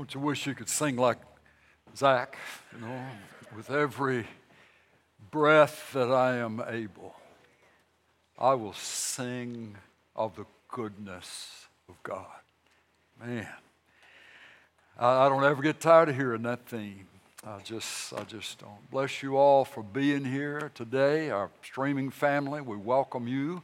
Don't you wish you could sing like Zach, you know, with every breath that I am able, I will sing of the goodness of God. Man, I, don't ever get tired of hearing that theme. I just, I just don't. Bless you all for being here today, our streaming family. We welcome you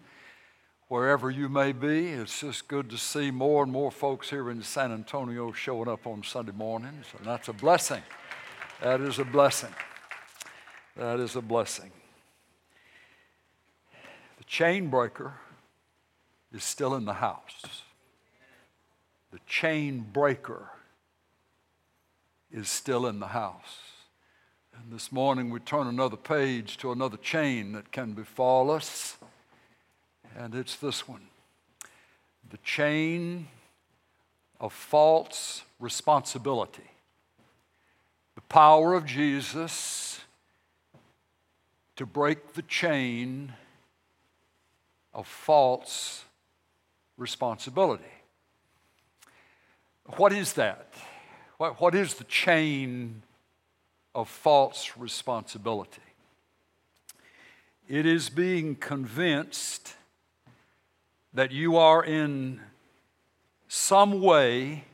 wherever you may be. It's just good to see more and more folks here in San Antonio showing up on Sunday mornings, and that's a blessing. That is a blessing. That is a blessing. The chain breaker is still in the house. The chain breaker is still in the house. And this morning we turn another page to another chain that can befall us and it's this one the chain of false responsibility. The power of Jesus to break the chain of false responsibility. What is that? What, what is the chain of false responsibility? It is being convinced that you are in some way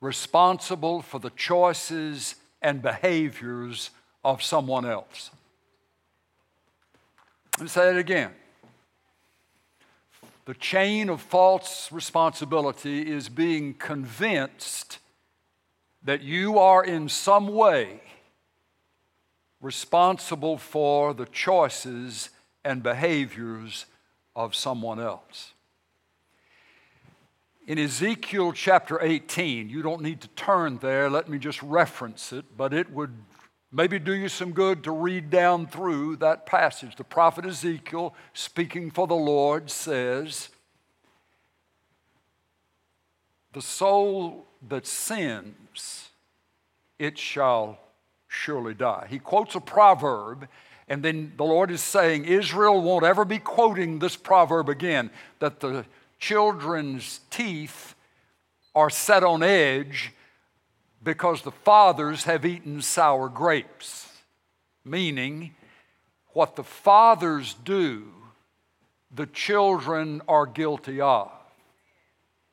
responsible for the choices and behaviors of someone else. Let me say it again. The chain of false responsibility is being convinced that you are in some way responsible for the choices and behaviors of someone else. In Ezekiel chapter 18, you don't need to turn there, let me just reference it, but it would maybe do you some good to read down through that passage. The prophet Ezekiel, speaking for the Lord, says, The soul that sins, it shall surely die. He quotes a proverb and then the Lord is saying, Israel won't ever be quoting this proverb again that the children's teeth are set on edge because the fathers have eaten sour grapes. Meaning, what the fathers do, the children are guilty of.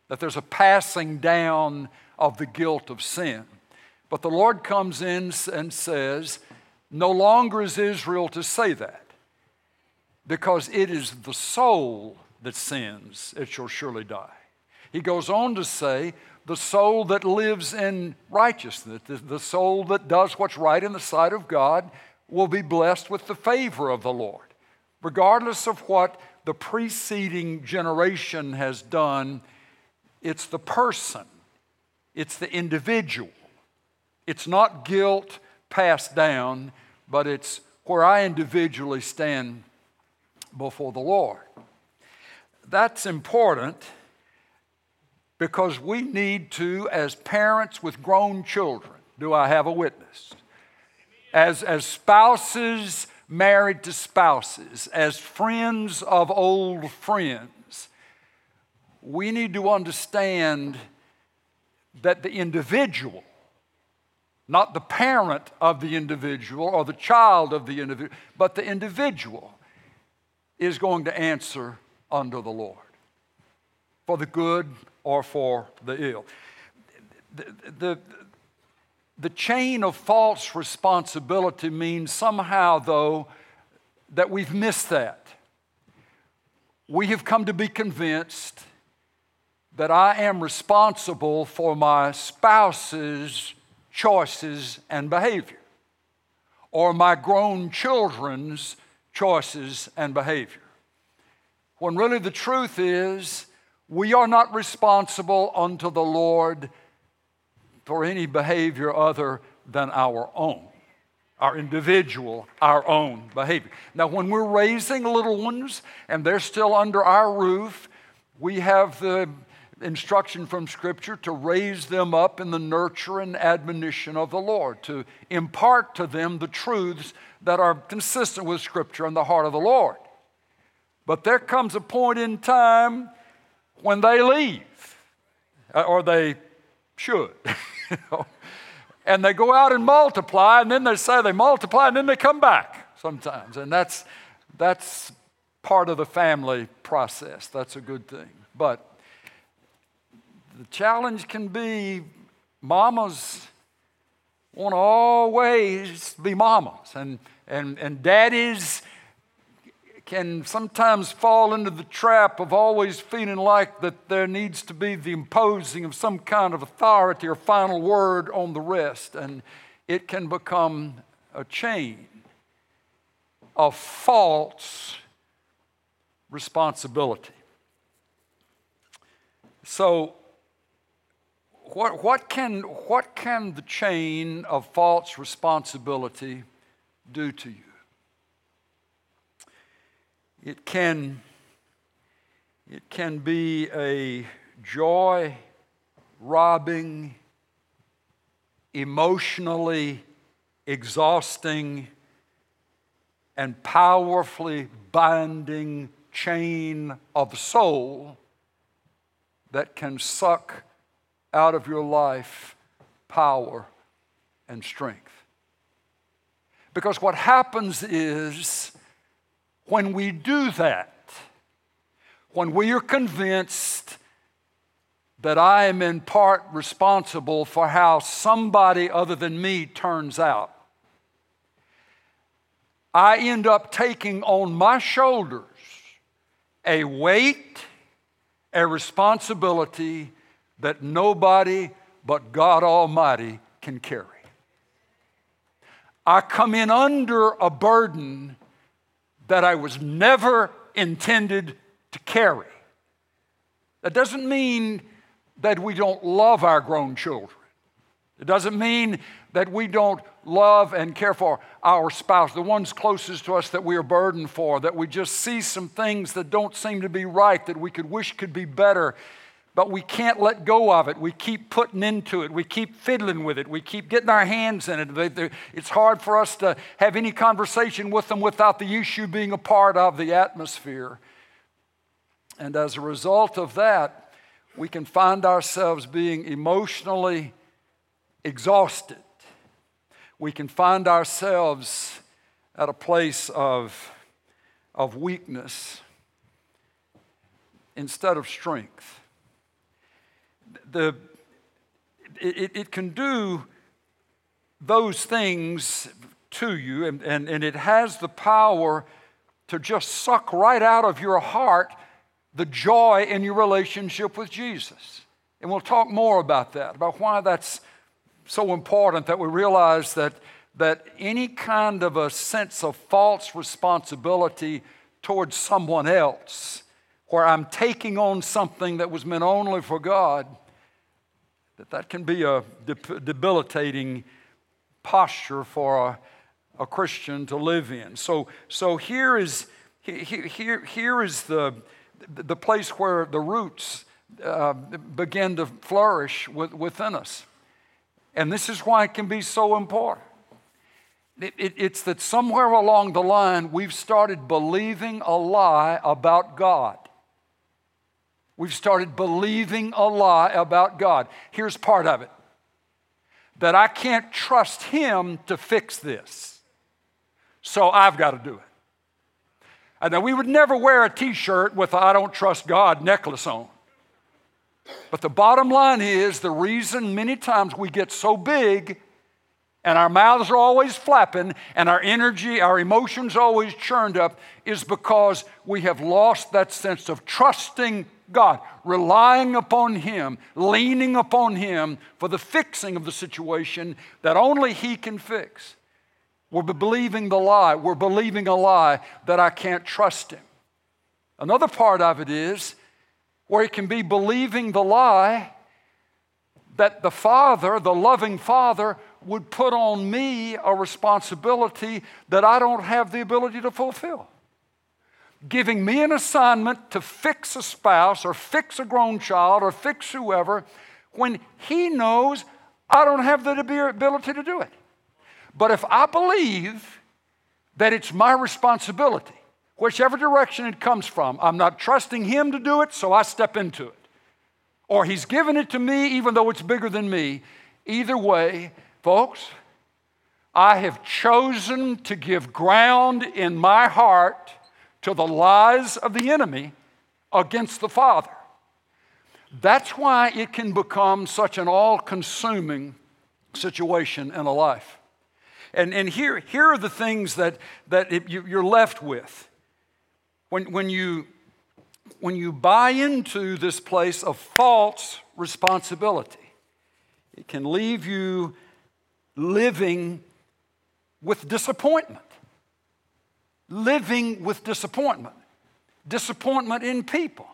That there's a passing down of the guilt of sin. But the Lord comes in and says, no longer is Israel to say that because it is the soul that sins, it shall surely die. He goes on to say, the soul that lives in righteousness, the soul that does what's right in the sight of God, will be blessed with the favor of the Lord. Regardless of what the preceding generation has done, it's the person, it's the individual. It's not guilt passed down, but it's where I individually stand before the Lord. That's important because we need to, as parents with grown children, do I have a witness? As, as spouses married to spouses, as friends of old friends, we need to understand that the individual not the parent of the individual or the child of the individual, but the individual is going to answer under the Lord for the good or for the ill. The, the, the chain of false responsibility means somehow, though, that we've missed that. We have come to be convinced that I am responsible for my spouse's choices and behavior, or my grown children's choices and behavior. When really the truth is, we are not responsible unto the Lord for any behavior other than our own, our individual, our own behavior. Now, when we're raising little ones and they're still under our roof, we have the instruction from Scripture to raise them up in the nurture and admonition of the Lord, to impart to them the truths that are consistent with Scripture and the heart of the Lord. But there comes a point in time when they leave, uh, or they should. And they go out and multiply, and then they say they multiply, and then they come back sometimes. And that's, that's part of the family process. That's a good thing. But the challenge can be mamas want to always be mamas, and, and, and daddies can sometimes fall into the trap of always feeling like that there needs to be the imposing of some kind of authority or final word on the rest, and it can become a chain of false responsibility. So, what, what, can, what can the chain of false responsibility do to you? It can, it can be a joy robbing, emotionally exhausting, and powerfully binding chain of soul that can suck out of your life power and strength. Because what happens is when we do that, when we are convinced that I am in part responsible for how somebody other than me turns out, I end up taking on my shoulders a weight, a responsibility that nobody but God Almighty can carry. I come in under a burden that I was never intended to carry. That doesn't mean that we don't love our grown children. It doesn't mean that we don't love and care for our spouse, the ones closest to us that we are burdened for, that we just see some things that don't seem to be right, that we could wish could be better, but we can't let go of it. We keep putting into it. We keep fiddling with it. We keep getting our hands in it. It's hard for us to have any conversation with them without the issue being a part of the atmosphere. And as a result of that, we can find ourselves being emotionally exhausted. We can find ourselves at a place of, of weakness instead of strength the, it, it can do those things to you, and, and, and it has the power to just suck right out of your heart the joy in your relationship with Jesus. And we'll talk more about that, about why that's so important that we realize that, that any kind of a sense of false responsibility towards someone else, where I'm taking on something that was meant only for God, that that can be a debilitating posture for a, a Christian to live in. So, so here is here, here, is the, the place where the roots uh, begin to flourish with, within us. And this is why it can be so important. It, it, it's that somewhere along the line, we've started believing a lie about God. We've started believing a lie about God. Here's part of it that I can't trust Him to fix this. So I've got to do it. And now we would never wear a t shirt with I don't trust God necklace on. But the bottom line is the reason many times we get so big and our mouths are always flapping and our energy, our emotions always churned up is because we have lost that sense of trusting God, relying upon Him, leaning upon Him for the fixing of the situation that only He can fix. We're believing the lie. We're believing a lie that I can't trust Him. Another part of it is where it can be believing the lie that the Father, the loving Father, would put on me a responsibility that I don't have the ability to fulfill giving me an assignment to fix a spouse or fix a grown child or fix whoever when He knows I don't have the ability to do it. But if I believe that it's my responsibility, whichever direction it comes from, I'm not trusting Him to do it, so I step into it. or He's given it to me even though it's bigger than me. Either way, folks, I have chosen to give ground in my heart to the lies of the enemy against the Father. That's why it can become such an all consuming situation in a life. And, and here, here are the things that, that it, you, you're left with. When, when, you, when you buy into this place of false responsibility, it can leave you living with disappointment. Living with disappointment. Disappointment in people.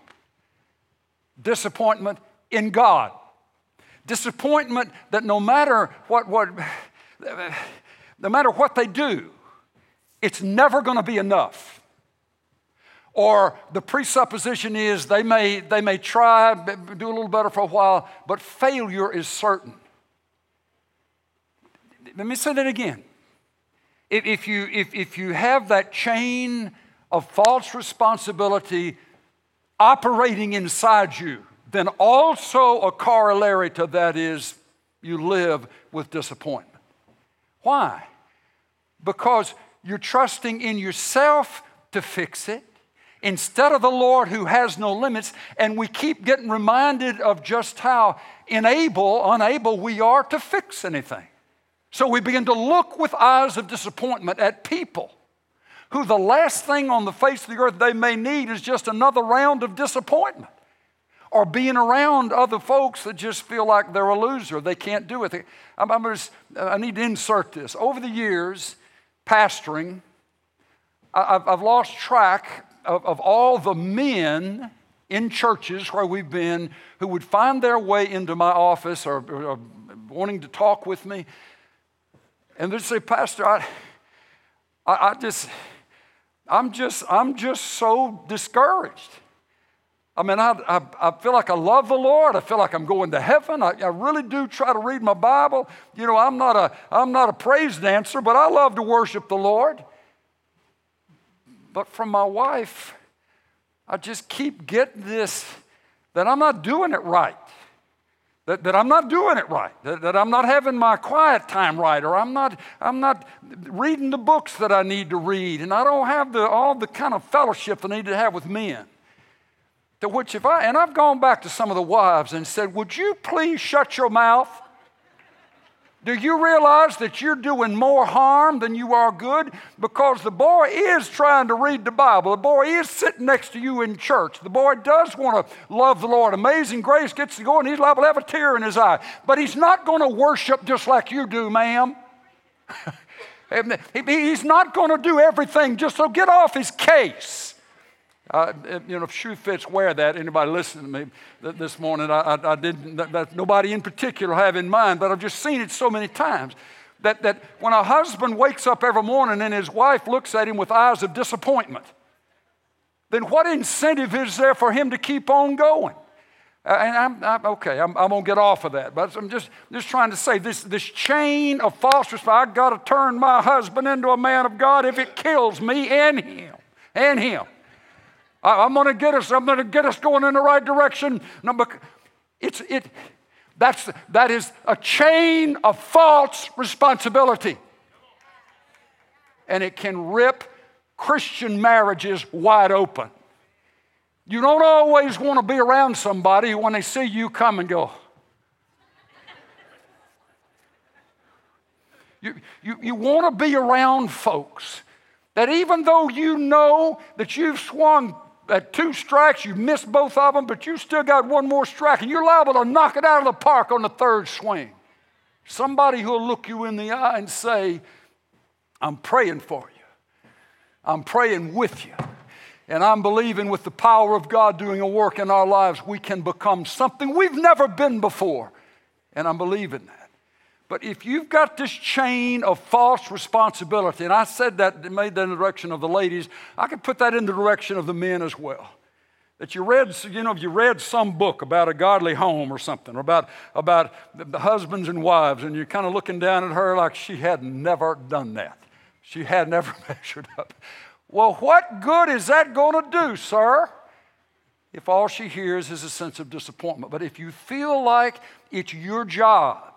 Disappointment in God. Disappointment that no matter what, what no matter what they do, it's never going to be enough. Or the presupposition is they may, they may try, do a little better for a while, but failure is certain. Let me say that again. If, you, if, if you have that chain of false responsibility operating inside you, then also a corollary to that is you live with disappointment. Why? Because you're trusting in yourself to fix it instead of the Lord who has no limits. And we keep getting reminded of just how unable, unable we are to fix anything. So we begin to look with eyes of disappointment at people who the last thing on the face of the earth they may need is just another round of disappointment or being around other folks that just feel like they're a loser. They can't do it. I'm, I'm just, I need to insert this. Over the years, pastoring, I've, I've lost track of, of all the men in churches where we've been who would find their way into my office or, or wanting to talk with me. And they'd say, Pastor, I, I, I just, I'm just, I'm just so discouraged. I mean, I, I, I, feel like I love the Lord. I feel like I'm going to heaven. I, I, really do try to read my Bible. You know, I'm not, a, I'm not a praise dancer, but I love to worship the Lord. But from my wife, I just keep getting this that I'm not doing it right. That, that I'm not doing it right, that, that I'm not having my quiet time right, or I'm not, I'm not reading the books that I need to read, and I don't have the, all the kind of fellowship I need to have with men. To which, if I, and I've gone back to some of the wives and said, Would you please shut your mouth? Do you realize that you're doing more harm than you are good? Because the boy is trying to read the Bible. The boy is sitting next to you in church. The boy does want to love the Lord. Amazing grace gets to go, and he's liable to have a tear in his eye. But he's not going to worship just like you do, ma'am. he's not going to do everything just so get off his case. Uh, you know, if shoe fits, wear that. Anybody listening to me this morning? I, I, I didn't, that, that nobody in particular have in mind, but I've just seen it so many times. That, that when a husband wakes up every morning and his wife looks at him with eyes of disappointment, then what incentive is there for him to keep on going? Uh, and I'm, I'm, okay, I'm, I'm to get off of that. But I'm just, just trying to say this, this chain of false response, I've got to turn my husband into a man of God if it kills me and him. And him. I'm going to get us. I'm going to get us going in the right direction. It's it. That's that is a chain of false responsibility, and it can rip Christian marriages wide open. You don't always want to be around somebody when they see you come and go. You, you, you want to be around folks that even though you know that you've swung at two strikes, you missed both of them, but you still got one more strike, and you're liable to knock it out of the park on the third swing. Somebody who'll look you in the eye and say, I'm praying for you. I'm praying with you. And I'm believing with the power of God doing a work in our lives, we can become something we've never been before. And I'm believing that. But if you've got this chain of false responsibility, and I said that, made that in the direction of the ladies, I could put that in the direction of the men as well. That you read, you know, you read some book about a godly home or something, or about, about the husbands and wives, and you're kind of looking down at her like she had never done that. She had never measured up. Well, what good is that going to do, sir? if all she hears is a sense of disappointment. But if you feel like it's your job,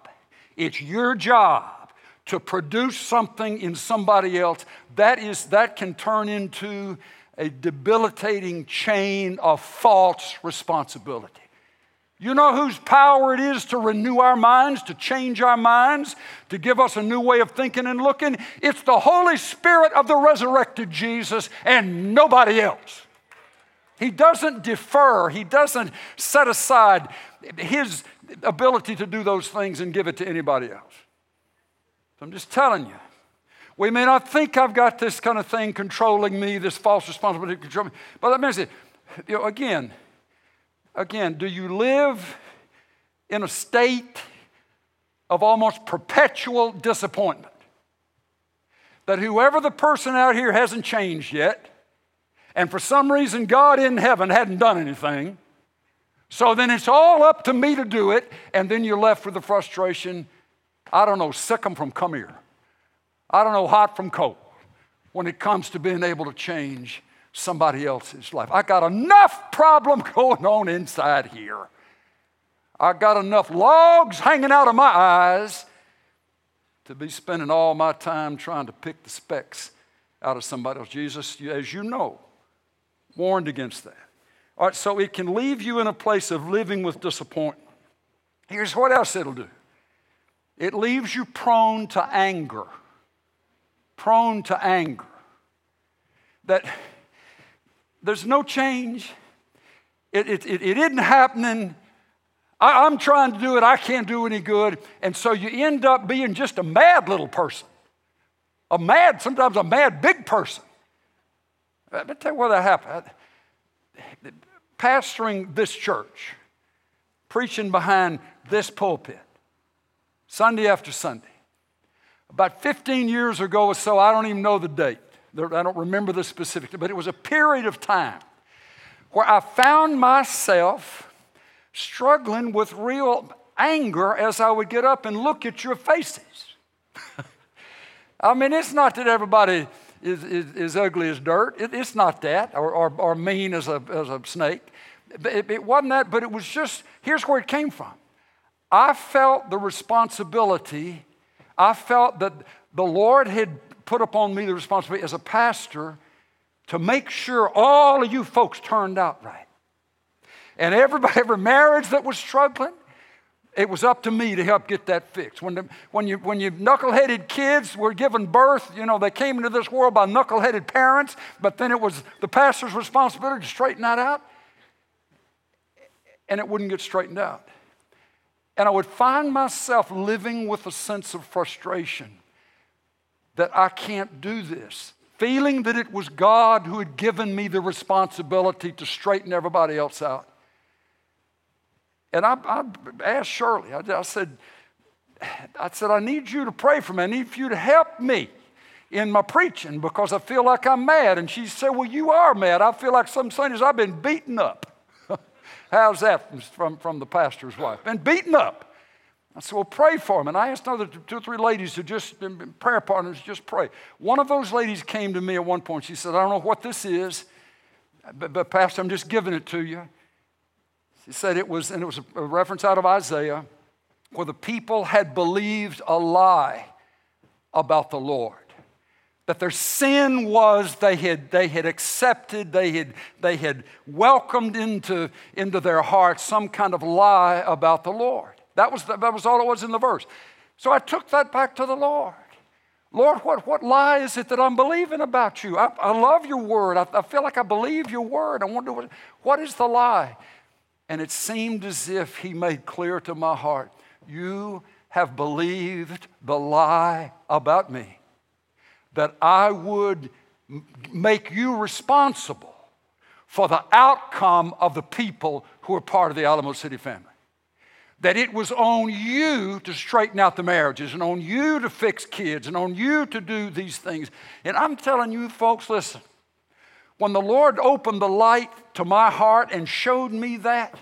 it's your job to produce something in somebody else, that, is, that can turn into a debilitating chain of false responsibility. You know whose power it is to renew our minds, to change our minds, to give us a new way of thinking and looking? It's the Holy Spirit of the resurrected Jesus and nobody else. He doesn't defer, He doesn't set aside His ability to do those things and give it to anybody else. So I'm just telling you. We may not think I've got this kind of thing controlling me, this false responsibility controlling me. But let me say, you know, again, again, do you live in a state of almost perpetual disappointment? That whoever the person out here hasn't changed yet, and for some reason God in heaven hadn't done anything, so then it's all up to me to do it, and then you're left with the frustration I don't know, sick them from come here. I don't know, hot from cold when it comes to being able to change somebody else's life. I got enough problem going on inside here. I got enough logs hanging out of my eyes to be spending all my time trying to pick the specks out of somebody else. Jesus, as you know, warned against that. All right, so it can leave you in a place of living with disappointment. Here's what else it'll do it leaves you prone to anger. Prone to anger. That there's no change. It, it, it, it isn't happening. I, I'm trying to do it. I can't do any good. And so you end up being just a mad little person. A mad, sometimes a mad big person. Let me tell you where that happened. Pastoring this church, preaching behind this pulpit, Sunday after Sunday. About 15 years ago or so, I don't even know the date. I don't remember the specific, but it was a period of time where I found myself struggling with real anger as I would get up and look at your faces. I mean, it's not that everybody is, is, is ugly as dirt, it, it's not that, or, or, or, mean as a, as a snake. It, wasn't that, but it was just here's where it came from. I felt the responsibility, I felt that the Lord had put upon me the responsibility as a pastor to make sure all of you folks turned out right. And everybody, every marriage that was struggling, it was up to me to help get that fixed. When, the, when, you, when you knuckleheaded kids were given birth, you know, they came into this world by knuckleheaded parents, but then it was the pastor's responsibility to straighten that out. And it wouldn't get straightened out. And I would find myself living with a sense of frustration that I can't do this, feeling that it was God who had given me the responsibility to straighten everybody else out. And I, I asked Shirley, I, I, said, I said, I need you to pray for me. I need you to help me in my preaching because I feel like I'm mad. And she said, Well, you are mad. I feel like some Sundays I've been beaten up. How's that from, from the pastor's wife? Been beaten up. I said, well, pray for him. And I asked another two or three ladies who just prayer partners, just pray. One of those ladies came to me at one point. She said, I don't know what this is, but, but Pastor, I'm just giving it to you. She said it was, and it was a reference out of Isaiah, where the people had believed a lie about the Lord that their sin was they had, they had accepted, they had, they had welcomed into, into their hearts some kind of lie about the Lord. That was, the, that was all it was in the verse. So I took that back to the Lord. Lord, what, what lie is it that I'm believing about you? I, I love your word. I, I, feel like I believe your word. I wonder what, what is the lie? And it seemed as if he made clear to my heart, You have believed the lie about me that I would make you responsible for the outcome of the people who are part of the Alamo City family. That it was on you to straighten out the marriages and on you to fix kids and on you to do these things. And I'm telling you, folks, listen, when the Lord opened the light to my heart and showed me that,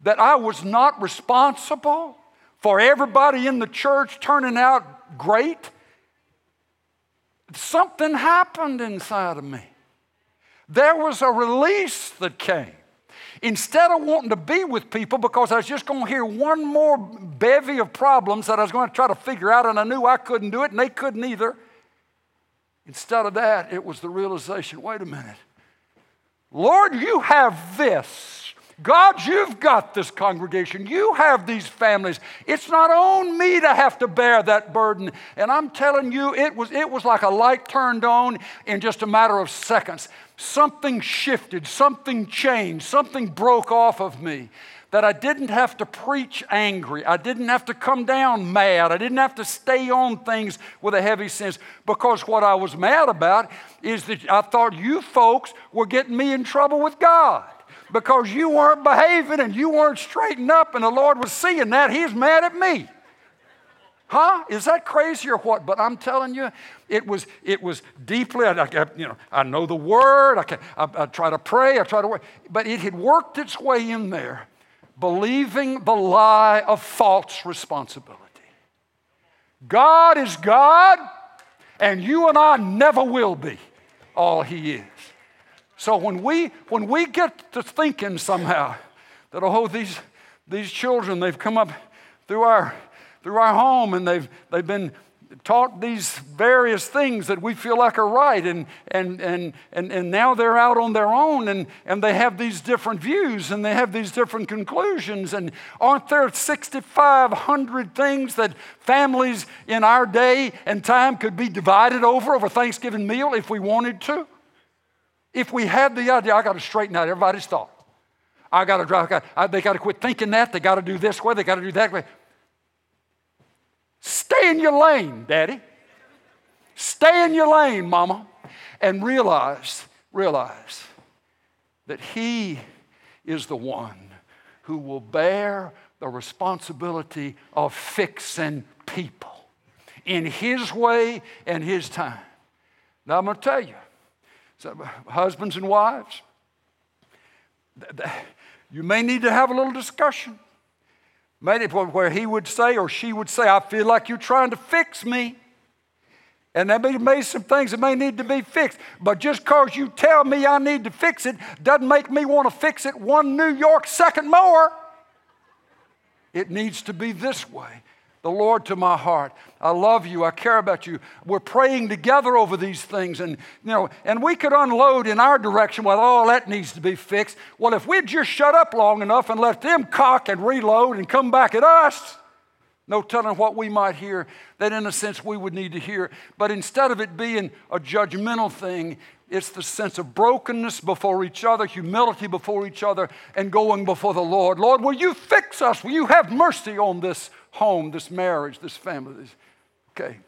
that I was not responsible for everybody in the church turning out great something happened inside of me. There was a release that came. instead of wanting to be with people because I was just going to hear one more bevy of problems that I was going to try to figure out, and I knew I couldn't do it and they couldn't either. Instead of that, it was the realization wait a minute. Lord, you have this. God, you've got this congregation. You have these families. It's not on me to have to bear that burden. And I'm telling you, it was, it was like a light turned on in just a matter of seconds. Something shifted, something changed, something broke off of me that I didn't have to preach angry. I didn't have to come down mad. I didn't have to stay on things with a heavy sense because what I was mad about is that I thought you folks were getting me in trouble with God because you weren't behaving and you weren't straightened up, and the Lord was seeing that. He's mad at me. Huh? Is that crazy or what? But I'm telling you, it was, it was deeply, I, I, you know, I know the word, I, can, I, I try to pray, I try to work, but it had worked its way in there believing the lie of false responsibility. God is God, and you and I never will be all He is. So when we, when we get to thinking somehow that, oh, these, these children, they've come up through our, through our home and they've, they've been taught these various things that we feel like are right, and, and, and, and, and now they're out on their own and, and they have these different views and they have these different conclusions. And aren't there 6,500 things that families in our day and time could be divided over over Thanksgiving meal if we wanted to? If we had the idea, I got to straighten out everybody's thought. I got to drive, they got to quit thinking that, they got to do this way, they got to do that way. Stay in your lane, daddy. Stay in your lane, mama. And realize, realize that He is the one who will bear the responsibility of fixing people in His way and His time. Now, I'm going to tell you, so husbands and wives, you may need to have a little discussion it where he would say or she would say, I feel like you're trying to fix me. And there may be some things that may need to be fixed. But just because you tell me I need to fix it doesn't make me want to fix it one New York second more. It needs to be this way the Lord to my heart. I love you. I care about you. We're praying together over these things. And, you know, and we could unload in our direction, well, all that needs to be fixed. Well, if we'd just shut up long enough and let them cock and reload and come back at us, no telling what we might hear that in a sense we would need to hear. But instead of it being a judgmental thing, it's the sense of brokenness before each other, humility before each other, and going before the Lord. Lord, will you fix us? Will you have mercy on this home, this marriage, this family. Okay.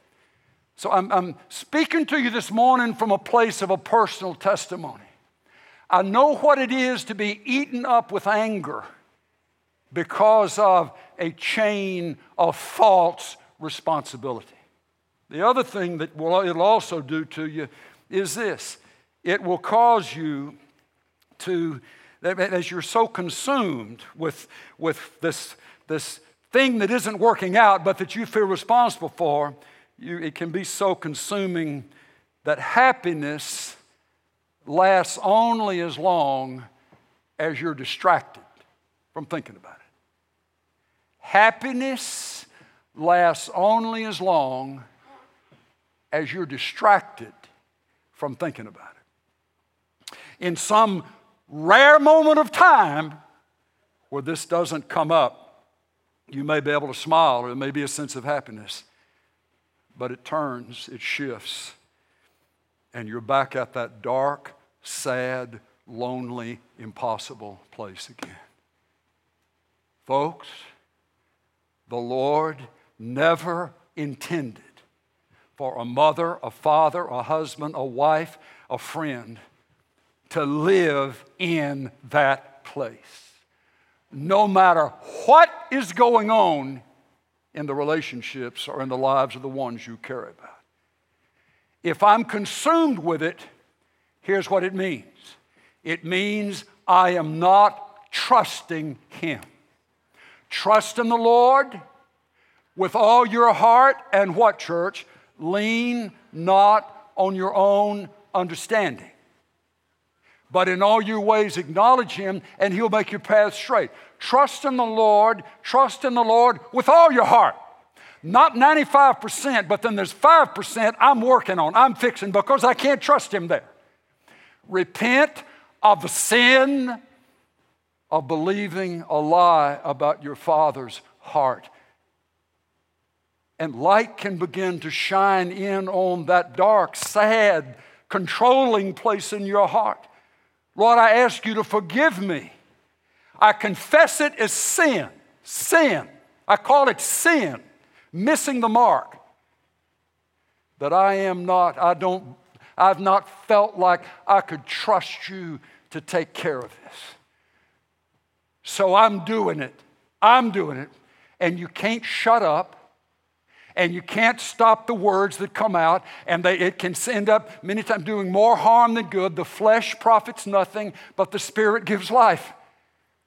So I'm, I'm speaking to you this morning from a place of a personal testimony. I know what it is to be eaten up with anger because of a chain of false responsibility. The other thing that will, it'll also do to you is this it will cause you to, as you're so consumed with, with this, this thing that isn't working out, but that you feel responsible for, you, it can be so consuming that happiness lasts only as long as you're distracted from thinking about it. Happiness lasts only as long as you're distracted from thinking about it. In some rare moment of time where this doesn't come up, you may be able to smile, or there may be a sense of happiness, but it turns, it shifts, and you're back at that dark, sad, lonely, impossible place again. Folks, the Lord never intended for a mother, a father, a husband, a wife, a friend to live in that place no matter what is going on in the relationships or in the lives of the ones you care about. If I'm consumed with it, here's what it means it means I am not trusting Him. Trust in the Lord with all your heart, and what, church? Lean not on your own understanding. But in all your ways, acknowledge him, and he'll make your path straight. Trust in the Lord, trust in the Lord with all your heart. Not 95%, but then there's 5% I'm working on, I'm fixing because I can't trust him there. Repent of the sin of believing a lie about your father's heart. And light can begin to shine in on that dark, sad, controlling place in your heart. Lord, I ask you to forgive me. I confess it as sin. Sin. I call it sin, missing the mark. That I am not, I don't, I've not felt like I could trust you to take care of this. So I'm doing it. I'm doing it. And you can't shut up and you can't stop the words that come out, and they, it can end up many times doing more harm than good. The flesh profits nothing, but the spirit gives life.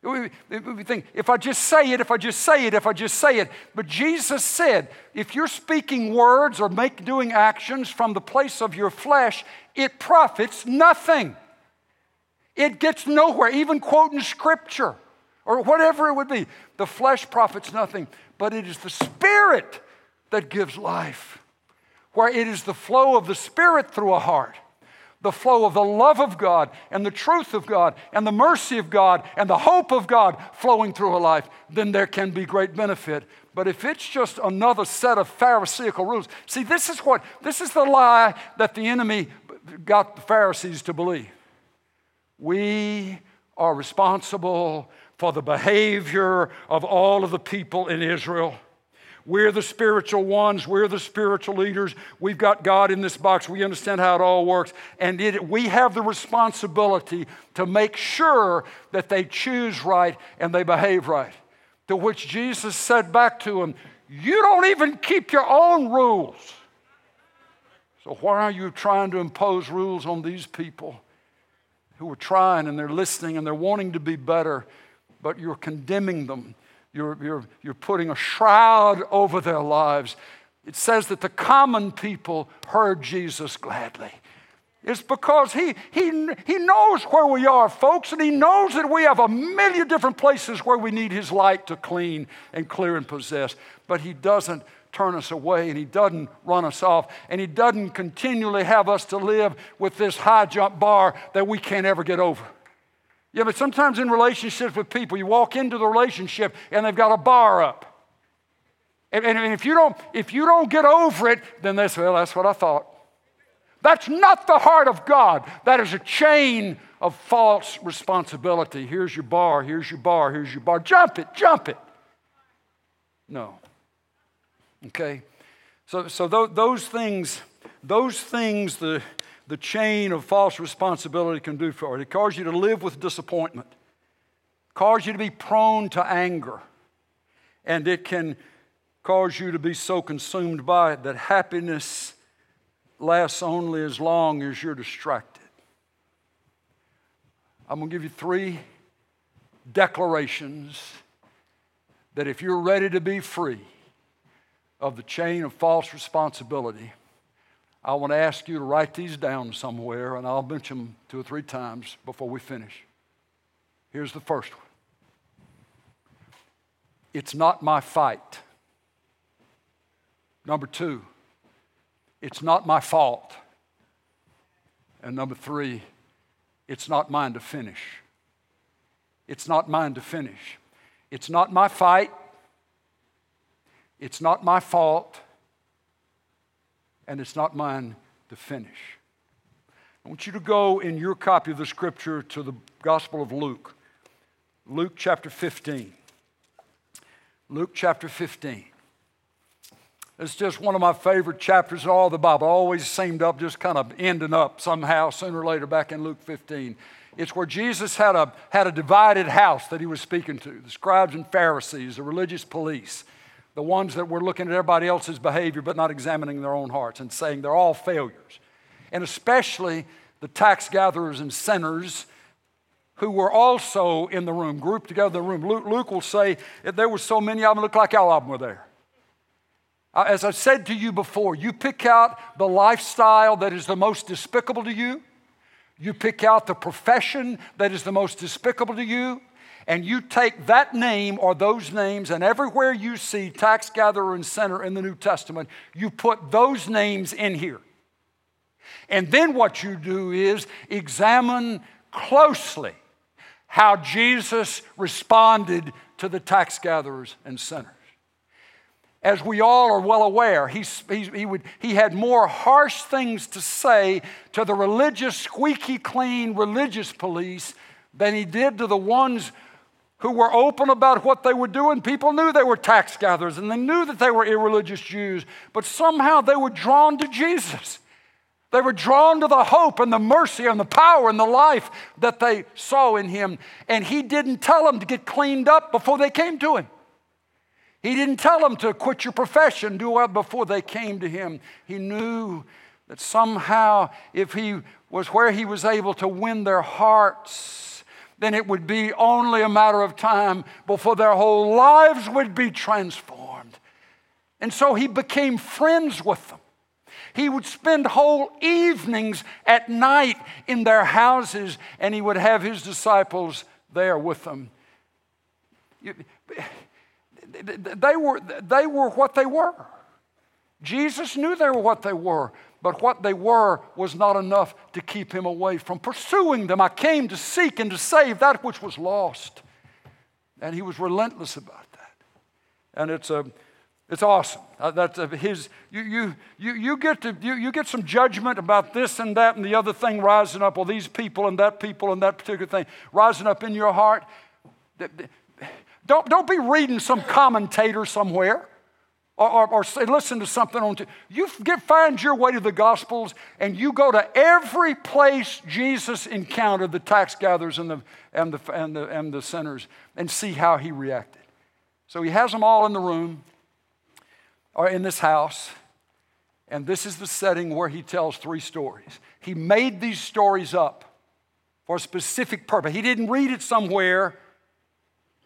We, we think, if I just say it, if I just say it, if I just say it. But Jesus said, if you're speaking words or make, doing actions from the place of your flesh, it profits nothing. It gets nowhere, even quoting scripture or whatever it would be. The flesh profits nothing, but it is the spirit that gives life, where it is the flow of the spirit through a heart. The flow of the love of God and the truth of God and the mercy of God and the hope of God flowing through a life, then there can be great benefit. But if it's just another set of Pharisaical rules, see, this is what, this is the lie that the enemy got the Pharisees to believe. We are responsible for the behavior of all of the people in Israel. We're the spiritual ones. We're the spiritual leaders. We've got God in this box. We understand how it all works. And it, we have the responsibility to make sure that they choose right and they behave right. To which Jesus said back to him, You don't even keep your own rules. So why are you trying to impose rules on these people? who are trying and they're listening and they're wanting to be better, but you're condemning them. You're, you're, you're putting a shroud over their lives. It says that the common people heard Jesus gladly. It's because he, he, he knows where we are, folks, and he knows that we have a million different places where we need his light to clean and clear and possess. But he doesn't turn us away and He doesn't run us off and He doesn't continually have us to live with this high jump bar that we can't ever get over. Yeah, but sometimes in relationships with people, you walk into the relationship and they've got a bar up. And, and if, you don't, if you don't get over it, then they say, well, that's what I thought. That's not the heart of God. That is a chain of false responsibility. Here's your bar, here's your bar, here's your bar. Jump it, jump it. No. Okay? So, so th- those things, those things the, the chain of false responsibility can do for it. It causes you to live with disappointment, cause you to be prone to anger, and it can cause you to be so consumed by it that happiness lasts only as long as you're distracted. I'm going to give you three declarations that if you're ready to be free, of the chain of false responsibility, I want to ask you to write these down somewhere, and I'll mention them two or three times before we finish. Here's the first one It's not my fight. Number two, it's not my fault. And number three, it's not mine to finish. It's not mine to finish. It's not my fight. It's not my fault, and it's not mine to finish. I want you to go in your copy of the scripture to the Gospel of Luke, Luke chapter 15. Luke chapter 15. It's just one of my favorite chapters in all the Bible. Always seemed up, just kind of ending up somehow sooner or later back in Luke 15. It's where Jesus had a, had a divided house that he was speaking to the scribes and Pharisees, the religious police the ones that were looking at everybody else's behavior but not examining their own hearts and saying they're all failures. And especially the tax gatherers and sinners who were also in the room, grouped together in the room. Luke, Luke will say there were so many of them, looked like all of them were there. Uh, as I said to you before, you pick out the lifestyle that is the most despicable to you, You pick out the profession that is the most despicable to you, and you take that name or those names, and everywhere you see tax gatherer and sinner in the New Testament, you put those names in here. And then what you do is examine closely how Jesus responded to the tax gatherers and sinners. As we all are well aware, he, he, he, would, he had more harsh things to say to the religious, squeaky clean religious police than he did to the ones who were open about what they were doing. People knew they were tax gatherers and they knew that they were irreligious Jews, but somehow they were drawn to Jesus. They were drawn to the hope and the mercy and the power and the life that they saw in him. And he didn't tell them to get cleaned up before they came to him. He didn't tell them to quit your profession, do well before they came to him. He knew that somehow, if he was where he was able to win their hearts, then it would be only a matter of time before their whole lives would be transformed. And so he became friends with them. He would spend whole evenings at night in their houses, and he would have his disciples there with them. They were, they were what they were. Jesus knew they were what they were, but what they were was not enough to keep him away from pursuing them. I came to seek and to save that which was lost. And he was relentless about that. And it's a it's awesome. Uh, that's uh, his. You, you, you, you, get to, you, you get some judgment about this and that and the other thing rising up, or these people and that people and that particular thing rising up in your heart. Don't, don't be reading some commentator somewhere or, or, or say, listen to something on. You get, find your way to the Gospels and you go to every place Jesus encountered the tax gatherers and the, and the, and the, and the sinners and see how he reacted. So he has them all in the room or in this house, and this is the setting where he tells three stories. He made these stories up for a specific purpose. He didn't read it somewhere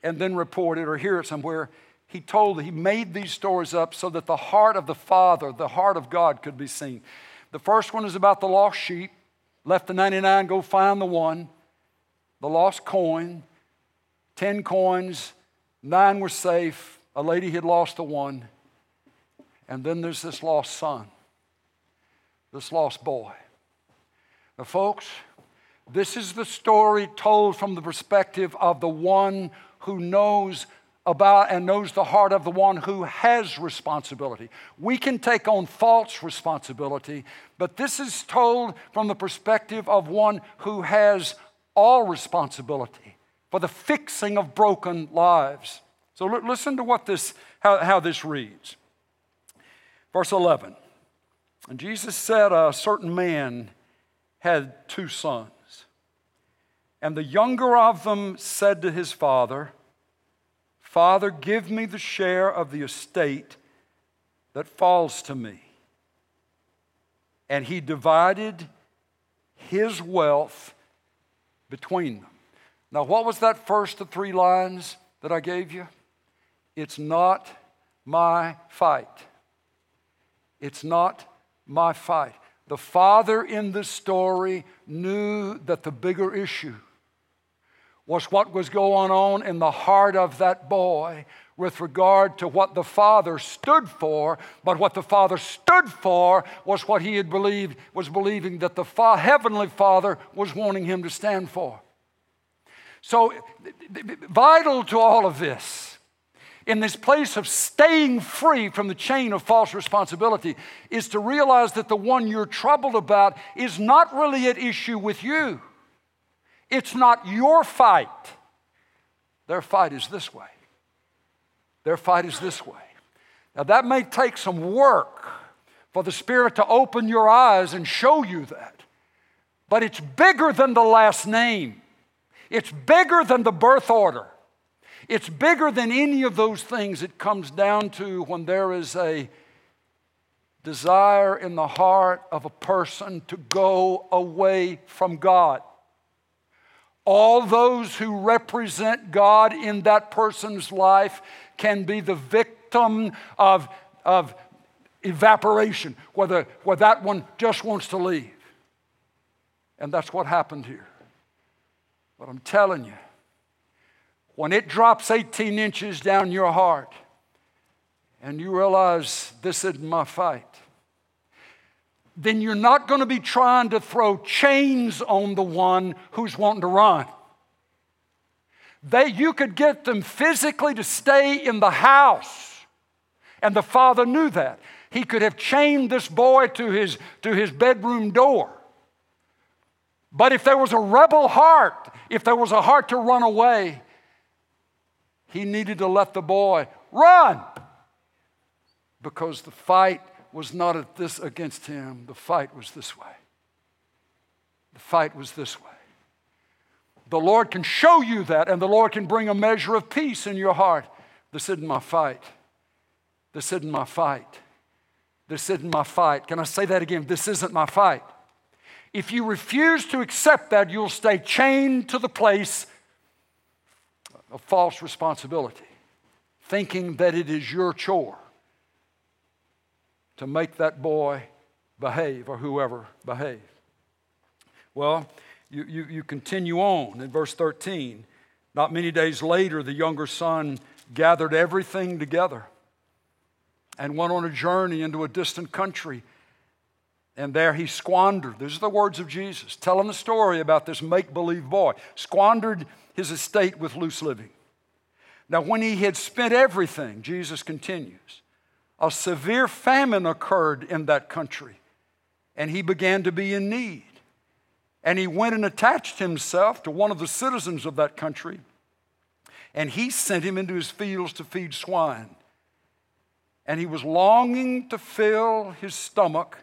and then report it or hear it somewhere. He told, he made these stories up so that the heart of the Father, the heart of God, could be seen. The first one is about the lost sheep. Left the 99, go find the one. The lost coin, 10 coins, nine were safe. A lady had lost the one. And then there's this lost son, this lost boy. Now, folks, this is the story told from the perspective of the one who knows about and knows the heart of the one who has responsibility. We can take on false responsibility, but this is told from the perspective of one who has all responsibility for the fixing of broken lives. So listen to what this how, how this reads. Verse 11 And Jesus said, A certain man had two sons. And the younger of them said to his father, Father, give me the share of the estate that falls to me. And he divided his wealth between them. Now, what was that first of three lines that I gave you? It's not my fight. It's not my fight. The father in the story knew that the bigger issue was what was going on in the heart of that boy with regard to what the father stood for, but what the father stood for was what he had believed, was believing that the fa- heavenly father was wanting him to stand for. So, vital to all of this in this place of staying free from the chain of false responsibility is to realize that the one you're troubled about is not really at issue with you. It's not your fight. Their fight is this way. Their fight is this way. Now, that may take some work for the Spirit to open your eyes and show you that. But it's bigger than the last name, it's bigger than the birth order. It's bigger than any of those things it comes down to when there is a desire in the heart of a person to go away from God. All those who represent God in that person's life can be the victim of, of evaporation, where, the, where that one just wants to leave. And that's what happened here. But I'm telling you, when it drops 18 inches down your heart and you realize this isn't my fight, then you're not going to be trying to throw chains on the one who's wanting to run. They, you could get them physically to stay in the house. And the father knew that. He could have chained this boy to his, to his bedroom door. But if there was a rebel heart, if there was a heart to run away, he needed to let the boy run because the fight was not at this against him, the fight was this way. The fight was this way. The Lord can show you that, and the Lord can bring a measure of peace in your heart. This isn't my fight. This isn't my fight. This isn't my fight. Can I say that again? This isn't my fight. If you refuse to accept that, you'll stay chained to the place of false responsibility, thinking that it is your chore to make that boy behave or whoever behave. Well, you, you, you continue on in verse 13. Not many days later, the younger son gathered everything together and went on a journey into a distant country. And there he squandered. These are the words of Jesus, telling the story about this make believe boy. Squandered his estate with loose living. Now, when he had spent everything, Jesus continues, a severe famine occurred in that country, and he began to be in need. And he went and attached himself to one of the citizens of that country, and he sent him into his fields to feed swine. And he was longing to fill his stomach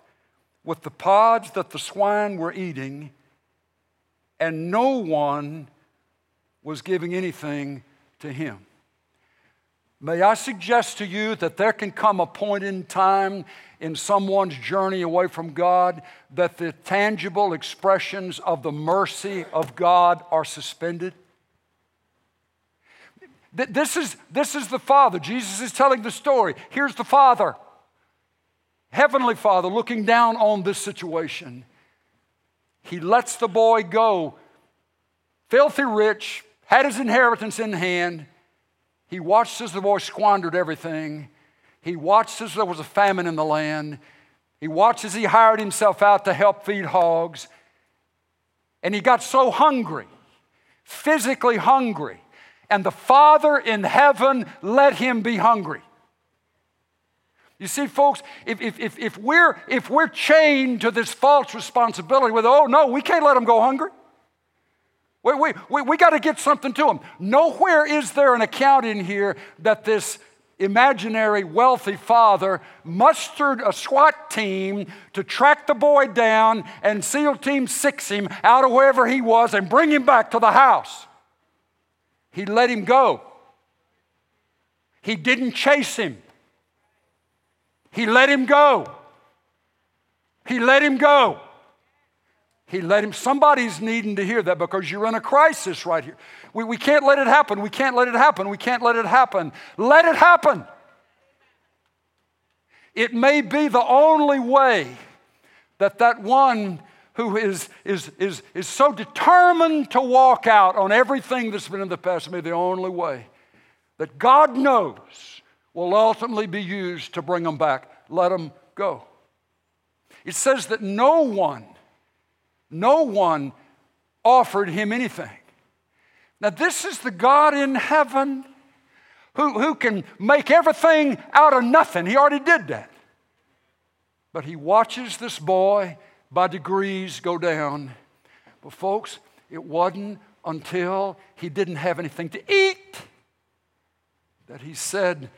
with the pods that the swine were eating, and no one was giving anything to him. May I suggest to you that there can come a point in time in someone's journey away from God that the tangible expressions of the mercy of God are suspended? This is, this is the Father. Jesus is telling the story. Here's the Father, Heavenly Father, looking down on this situation. He lets the boy go, filthy rich, had his inheritance in hand he watched as the boy squandered everything. He watched as there was a famine in the land. He watched as he hired himself out to help feed hogs. And he got so hungry, physically hungry. And the Father in heaven let him be hungry. You see, folks, if, if, if, if, we're, if we're chained to this false responsibility with, oh no, we can't let him go hungry. We, we, we, we got to get something to them. Nowhere is there an account in here that this imaginary wealthy father mustered a SWAT team to track the boy down and SEAL Team Six him out of wherever he was and bring him back to the house. He let him go. He didn't chase him. He let him go. He let him go. He let him, somebody's needing to hear that because you're in a crisis right here. We, we can't let it happen. We can't let it happen. We can't let it happen. Let it happen. It may be the only way that that one who is, is, is, is so determined to walk out on everything that's been in the past may be the only way that God knows will ultimately be used to bring them back. Let them go. It says that no one no one offered him anything. Now, this is the God in heaven who, who can make everything out of nothing. He already did that. But he watches this boy by degrees go down. But, folks, it wasn't until he didn't have anything to eat that he said,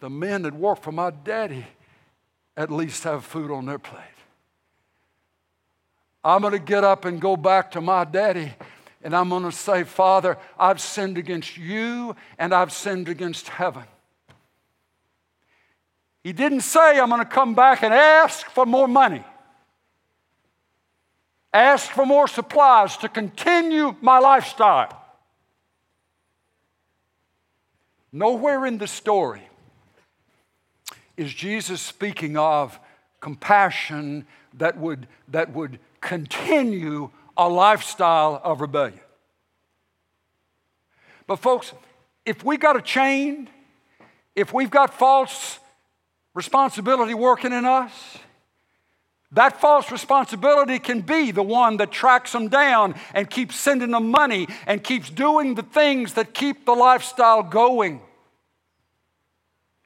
The men that work for my daddy at least have food on their plate. I'm going to get up and go back to my daddy and I'm going to say, Father, I've sinned against you and I've sinned against heaven. He didn't say, I'm going to come back and ask for more money, ask for more supplies to continue my lifestyle. Nowhere in the story is Jesus speaking of compassion that would, that would continue a lifestyle of rebellion. But, folks, if we got a chain, if we've got false responsibility working in us, that false responsibility can be the one that tracks them down and keeps sending them money and keeps doing the things that keep the lifestyle going.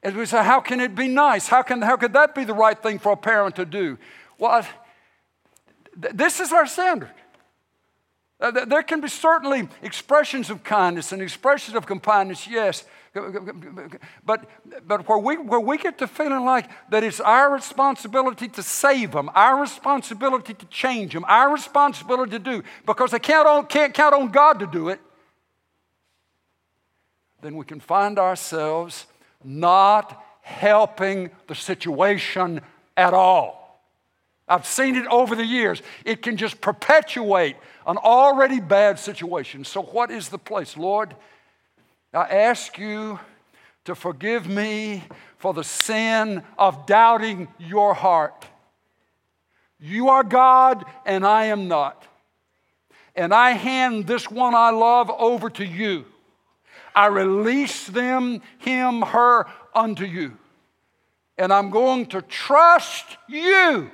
As we say, how can it be nice? How, can, how could that be the right thing for a parent to do? Well, this is our standard. Uh, there can be certainly expressions of kindness and expressions of kindness, yes. But, but where, we, where we get to feeling like that it's our responsibility to save them, our responsibility to change them, our responsibility to do, because they can't, on, can't count on God to do it, then we can find ourselves not helping the situation at all. I've seen it over the years. It can just perpetuate an already bad situation. So, what is the place? Lord, I ask you to forgive me for the sin of doubting your heart. You are God and I am not. And I hand this one I love over to you. I release them, him, her, unto you. And I'm going to trust you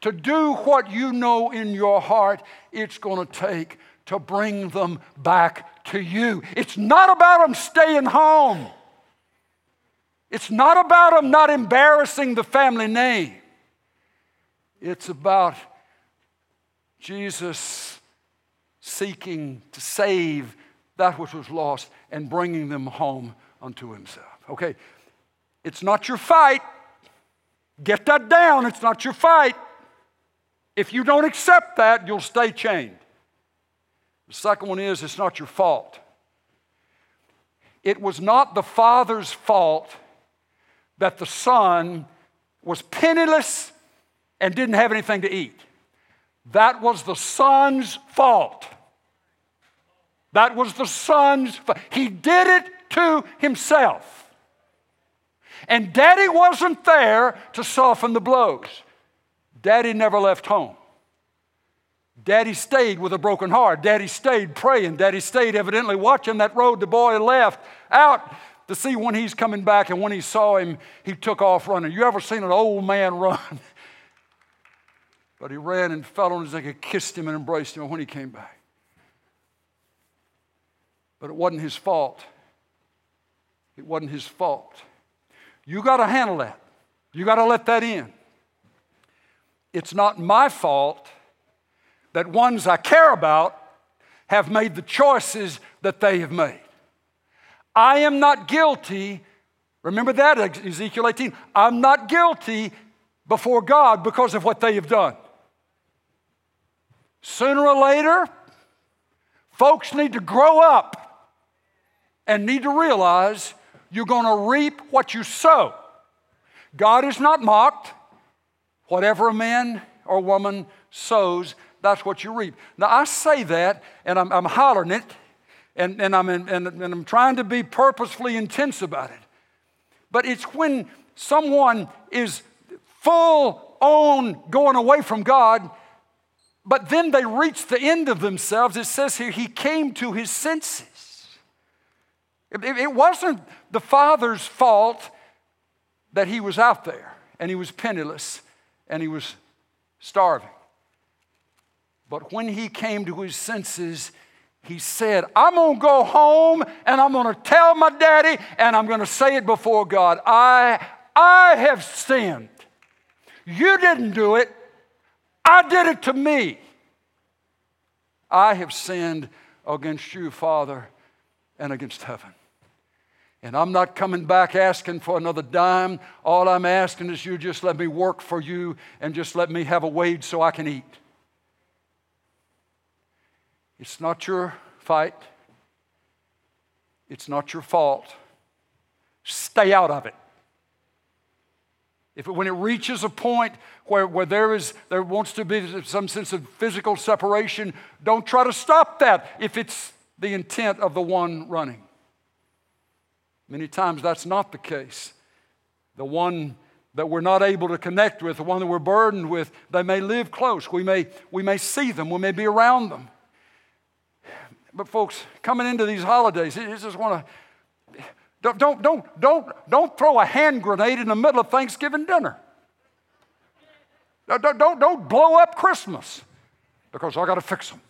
to do what you know in your heart it's going to take to bring them back to you. It's not about them staying home. It's not about them not embarrassing the family name. It's about Jesus seeking to save that which was lost and bringing them home unto himself. Okay, it's not your fight. Get that down. It's not your fight. If you don't accept that, you'll stay chained. The second one is it's not your fault. It was not the father's fault that the son was penniless and didn't have anything to eat. That was the son's fault. That was the son's fault. He did it to himself. And daddy wasn't there to soften the blows. Daddy never left home. Daddy stayed with a broken heart. Daddy stayed praying. Daddy stayed evidently watching that road the boy left out to see when he's coming back. And when he saw him, he took off running. You ever seen an old man run? but he ran and fell on his neck and kissed him and embraced him when he came back. But it wasn't his fault. It wasn't his fault. You got to handle that. You got to let that in. It's not my fault that ones I care about have made the choices that they have made. I am not guilty. Remember that, Ezekiel 18. I'm not guilty before God because of what they have done. Sooner or later, folks need to grow up and need to realize you're going to reap what you sow. God is not mocked. Whatever a man or woman sows, that's what you reap. Now, I say that, and I'm, I'm hollering it, and, and, I'm in, and, and I'm trying to be purposefully intense about it. But it's when someone is full on going away from God, but then they reach the end of themselves. It says here, he came to his senses. It, it wasn't the father's fault that he was out there and he was penniless and he was starving. But when he came to his senses, he said, I'm going to go home and I'm going to tell my daddy and I'm going to say it before God. I, I have sinned. You didn't do it, I did it to me. I have sinned against you, Father, and against heaven. And I'm not coming back asking for another dime. All I'm asking is you just let me work for you and just let me have a wage so I can eat. It's not your fight, it's not your fault. Stay out of it. If it, when it reaches a point where, where there, is, there wants to be some sense of physical separation, don't try to stop that if it's the intent of the one running. Many times that's not the case. The one that we're not able to connect with, the one that we're burdened with, they may live close. We may, we may see them, we may be around them. But, folks, coming into these holidays, you just want to. Don't, don't, don't, don't, don't throw a hand grenade in the middle of Thanksgiving dinner. Don't, don't, don't blow up Christmas because I got to fix them.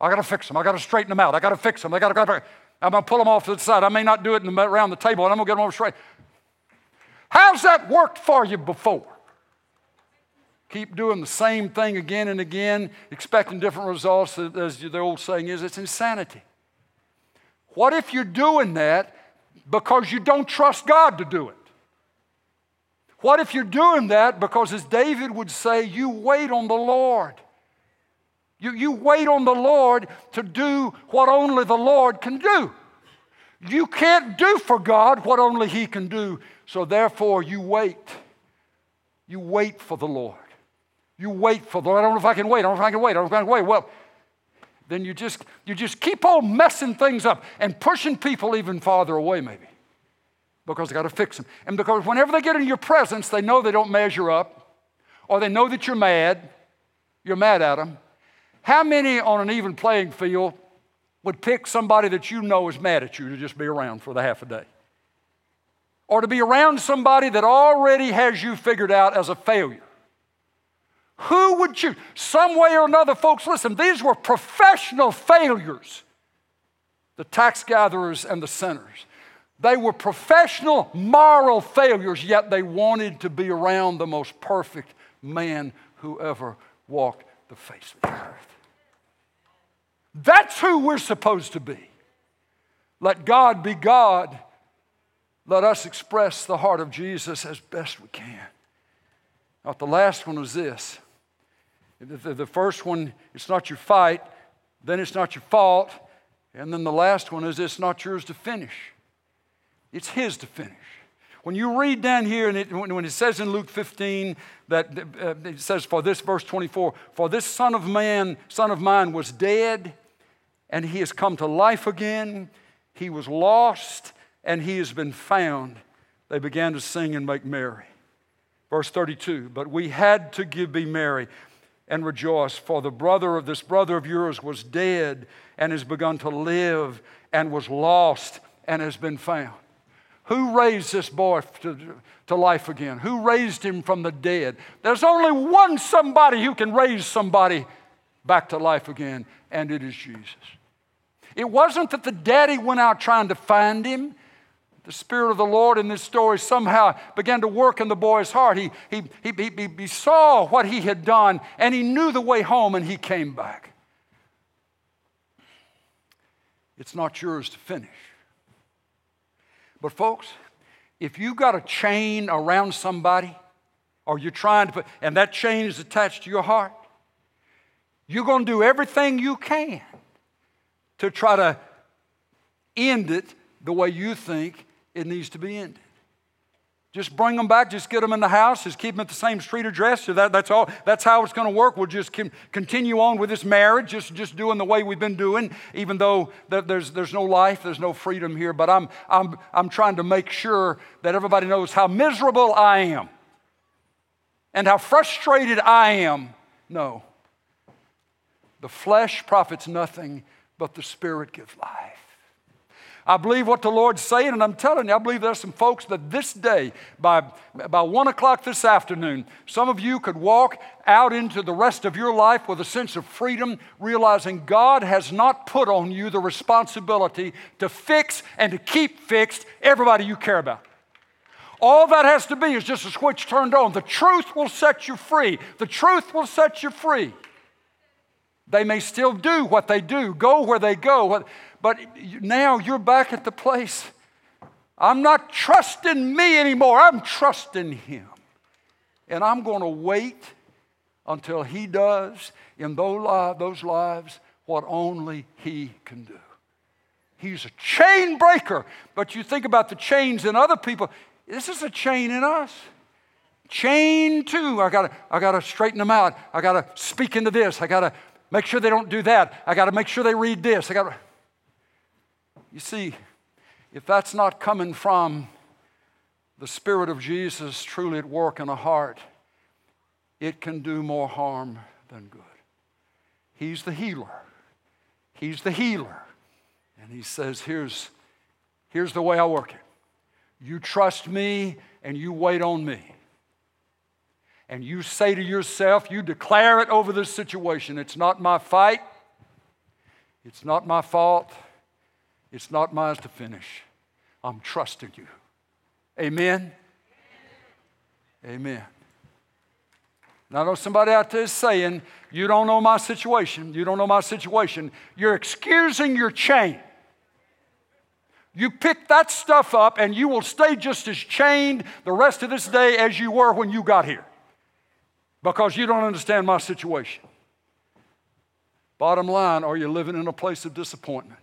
I got to fix them. I got to straighten them out. I got to fix them. I got to. I'm going to pull them off to the side. I may not do it the, around the table, and I'm going to get them over straight. How's that worked for you before? Keep doing the same thing again and again, expecting different results, as the old saying is, it's insanity. What if you're doing that because you don't trust God to do it? What if you're doing that because, as David would say, you wait on the Lord? You, you wait on the Lord to do what only the Lord can do. You can't do for God what only He can do. So therefore, you wait. You wait for the Lord. You wait for the Lord. I don't know if I can wait. I don't know if I can wait. I don't know if I can wait. Well, then you just you just keep on messing things up and pushing people even farther away, maybe. Because they got to fix them. And because whenever they get in your presence, they know they don't measure up, or they know that you're mad. You're mad at them. How many on an even playing field would pick somebody that you know is mad at you to just be around for the half a day? Or to be around somebody that already has you figured out as a failure? Who would choose? Some way or another, folks, listen, these were professional failures the tax gatherers and the sinners. They were professional moral failures, yet they wanted to be around the most perfect man who ever walked the face of the earth. That's who we're supposed to be. Let God be God. Let us express the heart of Jesus as best we can. Now, the last one was this. The first one, it's not your fight, then it's not your fault, and then the last one is it's not yours to finish. It's His to finish. When you read down here, and it, when it says in Luke 15 that uh, it says, for this, verse 24, for this son of man, son of mine was dead and he has come to life again. He was lost and he has been found. They began to sing and make merry. Verse 32 But we had to give, be merry and rejoice, for the brother of this brother of yours was dead and has begun to live and was lost and has been found. Who raised this boy to, to life again? Who raised him from the dead? There's only one somebody who can raise somebody back to life again, and it is Jesus. It wasn't that the daddy went out trying to find him. The Spirit of the Lord in this story somehow began to work in the boy's heart. He, he, he, he, he saw what he had done and he knew the way home and he came back. It's not yours to finish. But, folks, if you've got a chain around somebody, or you're trying to put, and that chain is attached to your heart, you're going to do everything you can to try to end it the way you think it needs to be ended. Just bring them back, just get them in the house, just keep them at the same street address. So that, that's all. That's how it's going to work. We'll just continue on with this marriage, just, just doing the way we've been doing, even though there's, there's no life, there's no freedom here. But I'm, I'm, I'm trying to make sure that everybody knows how miserable I am and how frustrated I am. No. The flesh profits nothing but the Spirit gives life. I believe what the Lord's saying, and I'm telling you, I believe there's some folks that this day, by, by one o'clock this afternoon, some of you could walk out into the rest of your life with a sense of freedom, realizing God has not put on you the responsibility to fix and to keep fixed everybody you care about. All that has to be is just a switch turned on. The truth will set you free. The truth will set you free. They may still do what they do, go where they go, but now you're back at the place. I'm not trusting me anymore, I'm trusting Him. And I'm going to wait until He does in those lives what only He can do. He's a chain breaker, but you think about the chains in other people. This is a chain in us. Chain two. I gotta, I gotta straighten them out. I gotta speak into this. I gotta Make sure they don't do that. I got to make sure they read this. I got to. You see, if that's not coming from the Spirit of Jesus truly at work in a heart, it can do more harm than good. He's the healer. He's the healer. And He says, Here's, here's the way I work it. You trust me and you wait on me. And you say to yourself, you declare it over this situation. It's not my fight. It's not my fault. It's not mine to finish. I'm trusting you. Amen? Amen. Now, I know somebody out there is saying, You don't know my situation. You don't know my situation. You're excusing your chain. You pick that stuff up and you will stay just as chained the rest of this day as you were when you got here because you don't understand my situation. Bottom line, are you living in a place of disappointment?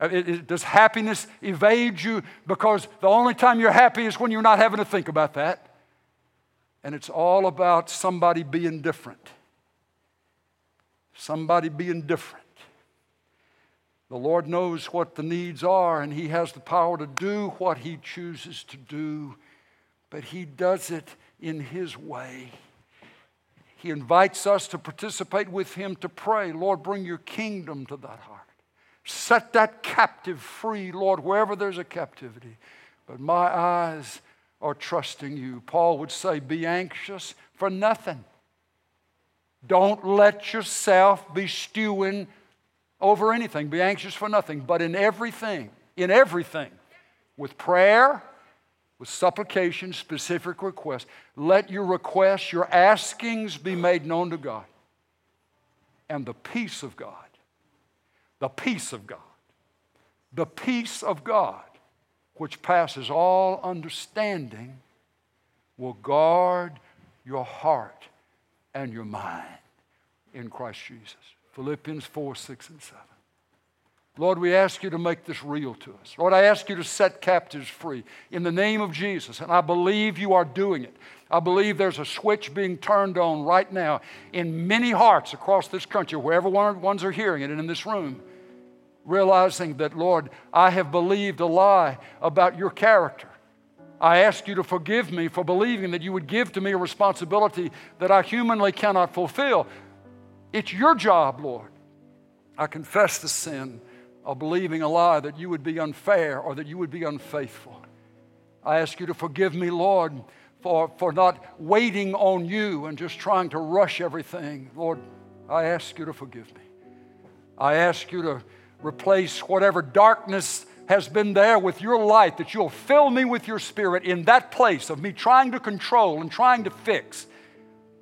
Uh, it, it, does happiness evade you because the only time you're happy is when you're not having to think about that? And it's all about somebody being different. Somebody being different. The Lord knows what the needs are, and He has the power to do what He chooses to do, but He does it in His way. He invites us to participate with Him to pray, Lord, bring your kingdom to that heart. Set that captive free, Lord, wherever there's a captivity. But my eyes are trusting you. Paul would say, Be anxious for nothing. Don't let yourself be stewing over anything. Be anxious for nothing, but in everything, in everything, with prayer, with supplication, specific requests, let your requests, your askings be made known to God. And the peace of God the peace of God, the peace of God, which passes all understanding, will guard your heart and your mind in Christ Jesus. Philippians 4, 6, and 7. Lord, we ask you to make this real to us. Lord, I ask you to set captives free in the name of Jesus, and I believe you are doing it. I believe there's a switch being turned on right now in many hearts across this country, wherever ones are hearing it and in this room realizing that, Lord, I have believed a lie about your character. I ask you to forgive me for believing that you would give to me a responsibility that I humanly cannot fulfill. It's your job, Lord. I confess the sin of believing a lie that you would be unfair or that you would be unfaithful. I ask you to forgive me, Lord, for, for not waiting on you and just trying to rush everything. Lord, I ask you to forgive me. I ask you to replace whatever darkness has been there with your light, that you'll fill me with your spirit in that place of me trying to control and trying to fix.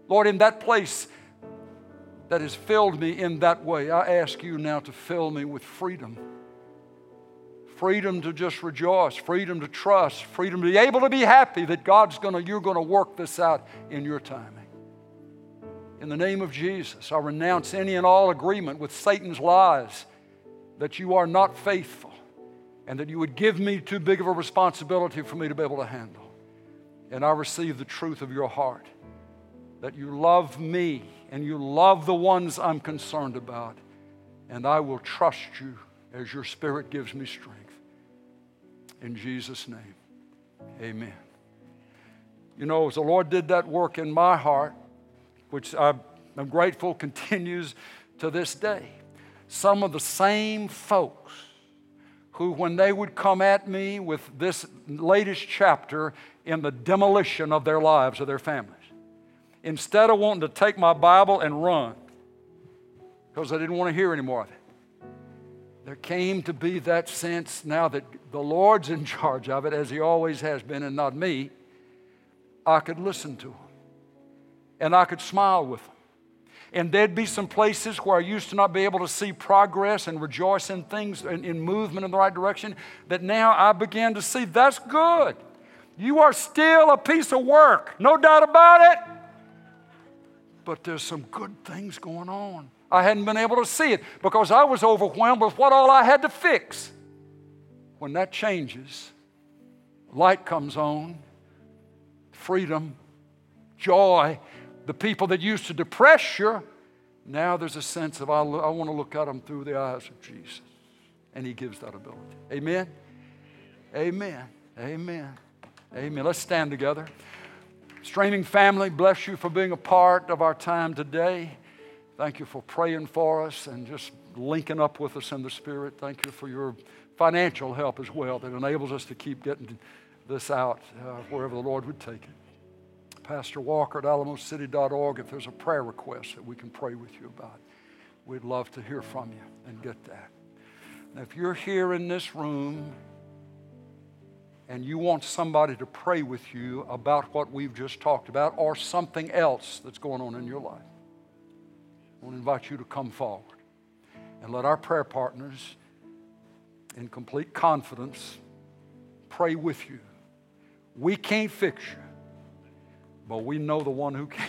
Lord, in that place that has filled me in that way, I ask you now to fill me with freedom. Freedom to just rejoice, freedom to trust, freedom to be able to be happy that God's gonna, you're gonna work this out in your timing. In the name of Jesus, I renounce any and all agreement with Satan's lies that you are not faithful and that you would give me too big of a responsibility for me to be able to handle. And I receive the truth of your heart that you love me and you love the ones I'm concerned about, and I will trust you as your spirit gives me strength. In Jesus' name, amen. You know, as the Lord did that work in my heart, which I'm grateful continues to this day some of the same folks who, when they would come at me with this latest chapter in the demolition of their lives, or their families, instead of wanting to take my Bible and run, because I didn't want to hear any more of it, there came to be that sense now that the Lord's in charge of it, as He always has been, and not me, I could listen to them and I could smile with them and there'd be some places where I used to not be able to see progress and rejoice in things in, in movement in the right direction that now I began to see that's good. You are still a piece of work, no doubt about it. But there's some good things going on. I hadn't been able to see it because I was overwhelmed with what all I had to fix. When that changes, light comes on, freedom, joy, the people that used to depress you, now there's a sense of, I, I want to look at them through the eyes of Jesus. And He gives that ability. Amen? Amen. Amen. Amen. Let's stand together. Streaming family, bless you for being a part of our time today. Thank you for praying for us and just linking up with us in the Spirit. Thank you for your financial help as well that enables us to keep getting this out uh, wherever the Lord would take it. Pastor Walker at alamocity.org, if there's a prayer request that we can pray with you about, we'd love to hear from you and get that. Now, if you're here in this room and you want somebody to pray with you about what we've just talked about or something else that's going on in your life, I want to invite you to come forward and let our prayer partners, in complete confidence, pray with you. We can't fix you, but we know the one who can.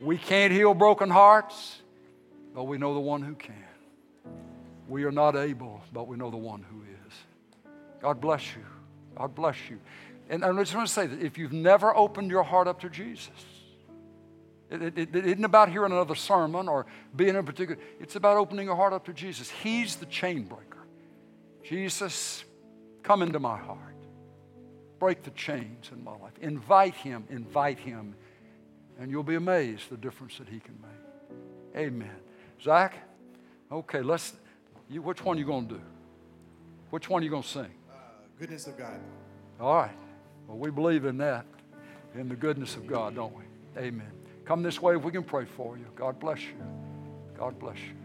We can't heal broken hearts, but we know the one who can. We are not able, but we know the one who is. God bless you. God bless you. And I just want to say that if you've never opened your heart up to Jesus, it, it, it isn't about hearing another sermon or being in particular. It's about opening your heart up to Jesus. He's the chain breaker. Jesus, come into my heart. Break the chains in my life. Invite him, invite him, and you'll be amazed the difference that he can make. Amen. Zach, okay, let's. You, which one are you going to do? Which one are you going to sing? Uh, goodness of God. All right. Well, we believe in that, in the goodness of God, don't we? Amen. Come this way if we can pray for you. God bless you. God bless you.